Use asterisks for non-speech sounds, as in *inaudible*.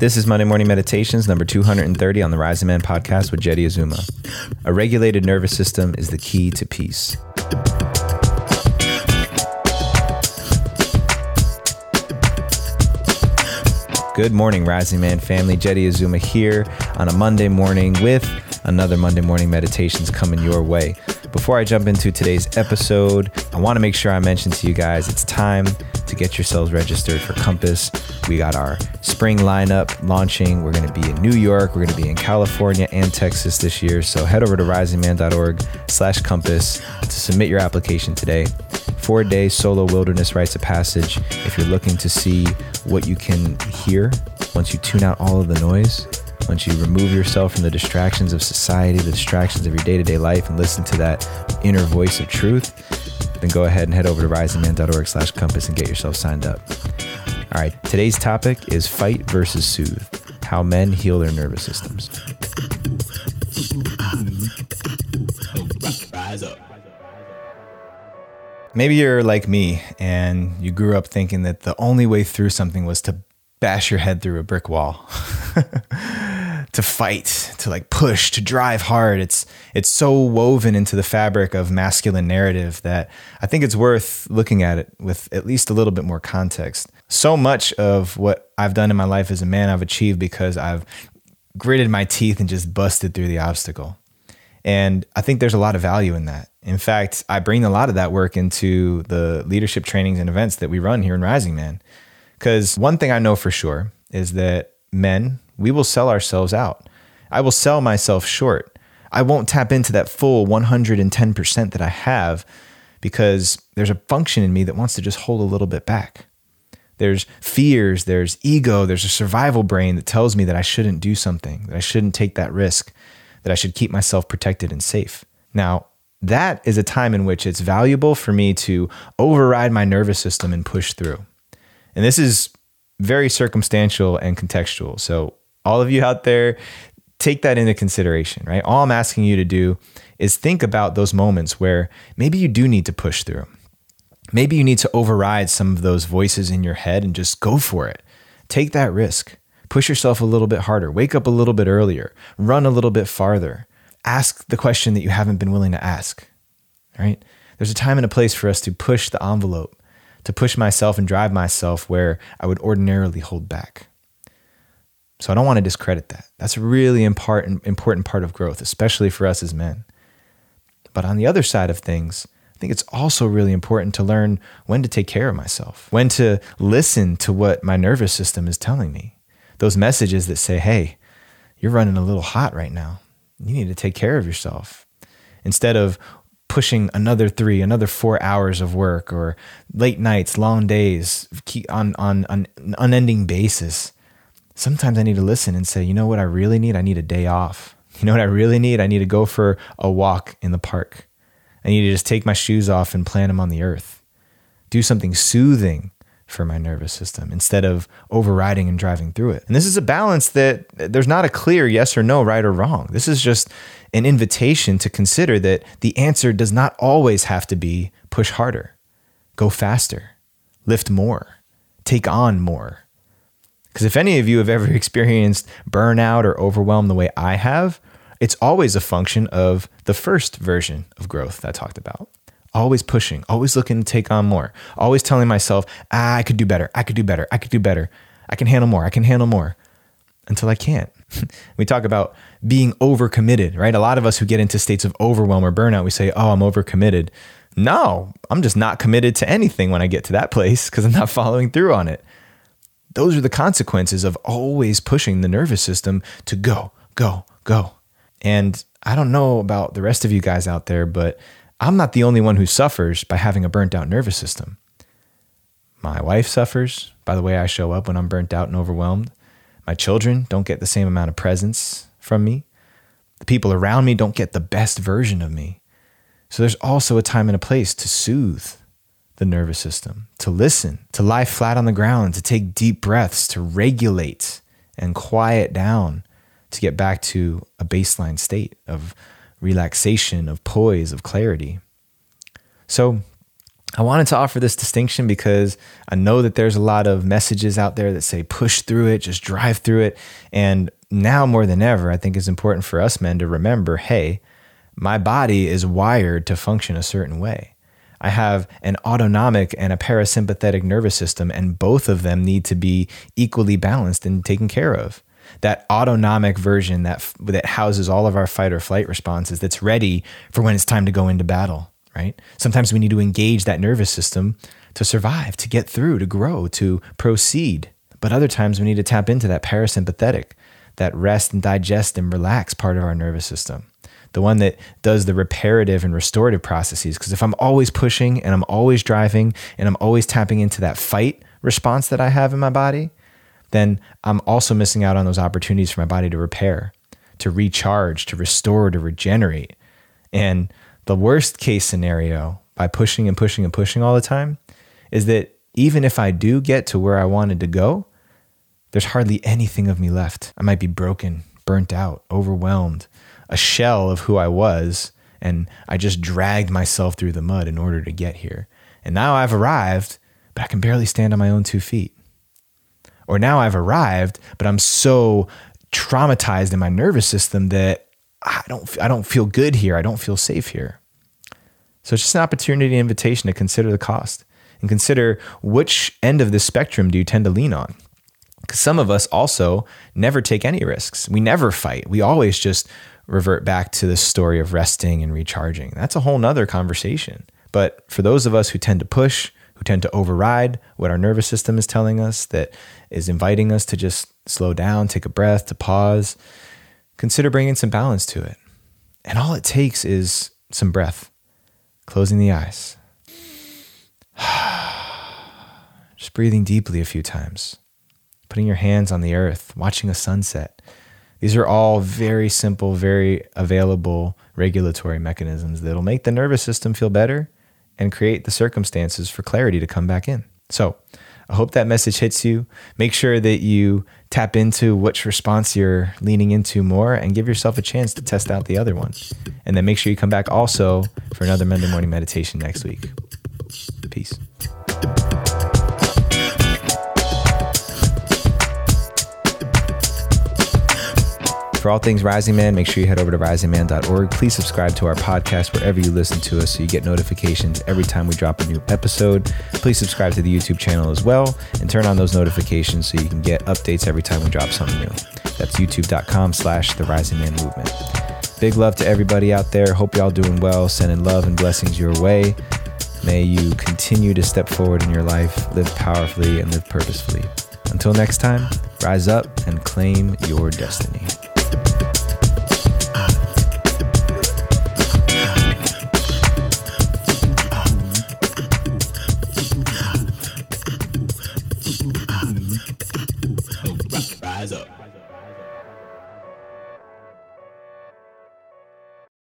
This is Monday Morning Meditations number 230 on the Rising Man podcast with Jeddy Azuma. A regulated nervous system is the key to peace. Good morning, Rising Man family. Jeddy Azuma here on a Monday morning with another Monday Morning Meditations coming your way. Before I jump into today's episode, I want to make sure I mention to you guys it's time to get yourselves registered for Compass. We got our spring lineup launching. We're going to be in New York, we're going to be in California and Texas this year. So head over to risingman.org slash compass to submit your application today. Four day solo wilderness rites of passage. If you're looking to see what you can hear once you tune out all of the noise, once you remove yourself from the distractions of society, the distractions of your day to day life, and listen to that inner voice of truth, then go ahead and head over to risingman.org slash compass and get yourself signed up. All right, today's topic is fight versus soothe how men heal their nervous systems. Maybe you're like me and you grew up thinking that the only way through something was to bash your head through a brick wall. *laughs* to fight, to like push, to drive hard. It's it's so woven into the fabric of masculine narrative that I think it's worth looking at it with at least a little bit more context. So much of what I've done in my life as a man I've achieved because I've gritted my teeth and just busted through the obstacle. And I think there's a lot of value in that. In fact, I bring a lot of that work into the leadership trainings and events that we run here in Rising Man. Because one thing I know for sure is that men, we will sell ourselves out. I will sell myself short. I won't tap into that full 110% that I have because there's a function in me that wants to just hold a little bit back. There's fears, there's ego, there's a survival brain that tells me that I shouldn't do something, that I shouldn't take that risk, that I should keep myself protected and safe. Now, that is a time in which it's valuable for me to override my nervous system and push through. And this is very circumstantial and contextual. So, all of you out there, take that into consideration, right? All I'm asking you to do is think about those moments where maybe you do need to push through. Maybe you need to override some of those voices in your head and just go for it. Take that risk. Push yourself a little bit harder. Wake up a little bit earlier. Run a little bit farther. Ask the question that you haven't been willing to ask, right? There's a time and a place for us to push the envelope, to push myself and drive myself where I would ordinarily hold back. So I don't want to discredit that. That's a really important important part of growth, especially for us as men. But on the other side of things, I think it's also really important to learn when to take care of myself, when to listen to what my nervous system is telling me. Those messages that say, "Hey, you're running a little hot right now. You need to take care of yourself." Instead of pushing another three, another four hours of work, or late nights, long days, on on, on an unending basis sometimes I need to listen and say, you know what I really need? I need a day off. You know what I really need? I need to go for a walk in the park. I need to just take my shoes off and plant them on the earth. Do something soothing for my nervous system instead of overriding and driving through it. And this is a balance that there's not a clear yes or no, right or wrong. This is just an invitation to consider that the answer does not always have to be push harder, go faster, lift more, take on more. Because if any of you have ever *laughs* experienced burnout or overwhelm the way I have, it's always a function of the first version of growth that I talked about. Always pushing, always looking to take on more, always telling myself, ah, I could do better, I could do better, I could do better, I can handle more, I can handle more until I can't. *laughs* we talk about being overcommitted, right? A lot of us who get into states of overwhelm or burnout, we say, oh, I'm overcommitted. No, I'm just not committed to anything when I get to that *laughs* place because I'm not following through on it. Those are the consequences of always pushing the nervous system to go, go, go. And I don't know about the rest of you guys out there, but I'm not the only one who suffers by having a burnt out nervous system. My wife suffers by the way I show up when I'm burnt out and overwhelmed. My children don't get the same amount of presence from me. The people around me don't get the best version of me. So there's also a time and a place to soothe the nervous system, to listen, to lie flat on the ground, to take deep breaths, to regulate and quiet down, to get back to a baseline state of relaxation, of poise, of clarity. So I wanted to offer this distinction because I know that there's a lot of messages out there that say push through it, just drive through it. And now more than ever, I think it's important for us men to remember hey, my body is wired to function a certain way. I have an autonomic and a parasympathetic nervous system, and both of them need to be equally balanced and taken care of. That autonomic version that, that houses all of our fight or flight responses, that's ready for when it's time to go into battle right? Sometimes we need to engage that nervous system to survive, to get through, to grow, to proceed. But other times we need to tap into that parasympathetic, that rest and digest and relax part of our nervous system. The one that does the reparative and restorative processes. Because if I'm always pushing and I'm always driving and I'm always tapping into that fight response that I have in my body, then I'm also missing out on those opportunities for my body to repair, to recharge, to restore, to regenerate. And the worst case scenario by pushing and pushing and pushing all the time is that even if I do get to where I wanted to go, there's hardly anything of me left. I might be broken, burnt out, overwhelmed, a shell of who I was, and I just dragged myself through the mud in order to get here. And now I've arrived, but I can barely stand on my own two feet. Or now I've arrived, but I'm so traumatized in my nervous system that I don't I don't feel good here. I don't feel safe here. So it's just an opportunity invitation to consider the cost and consider which end of the spectrum do you tend to lean on. Because some of us also never take any risks. We never fight. We always just revert back to the story of resting and recharging. That's a whole nother conversation. But for those of us who tend to push, who tend to override what our nervous system is telling us, that is inviting us to just slow down, take a breath, to pause, consider bringing some balance to it. And all it takes is some breath closing the eyes. *sighs* Just breathing deeply a few times, putting your hands on the earth, watching a sunset. These are all very simple, very available regulatory mechanisms that'll make the nervous system feel better and create the circumstances for clarity to come back in. So, I hope that message hits you. Make sure that you tap into which response you're leaning into more and give yourself a chance to test out the other one. And then make sure you come back also for another Monday morning meditation next week. For all things Rising Man, make sure you head over to risingman.org. Please subscribe to our podcast wherever you listen to us so you get notifications every time we drop a new episode. Please subscribe to the YouTube channel as well and turn on those notifications so you can get updates every time we drop something new. That's youtube.com slash the Rising Man Movement. Big love to everybody out there. Hope y'all doing well. Sending love and blessings your way. May you continue to step forward in your life, live powerfully, and live purposefully. Until next time, rise up and claim your destiny.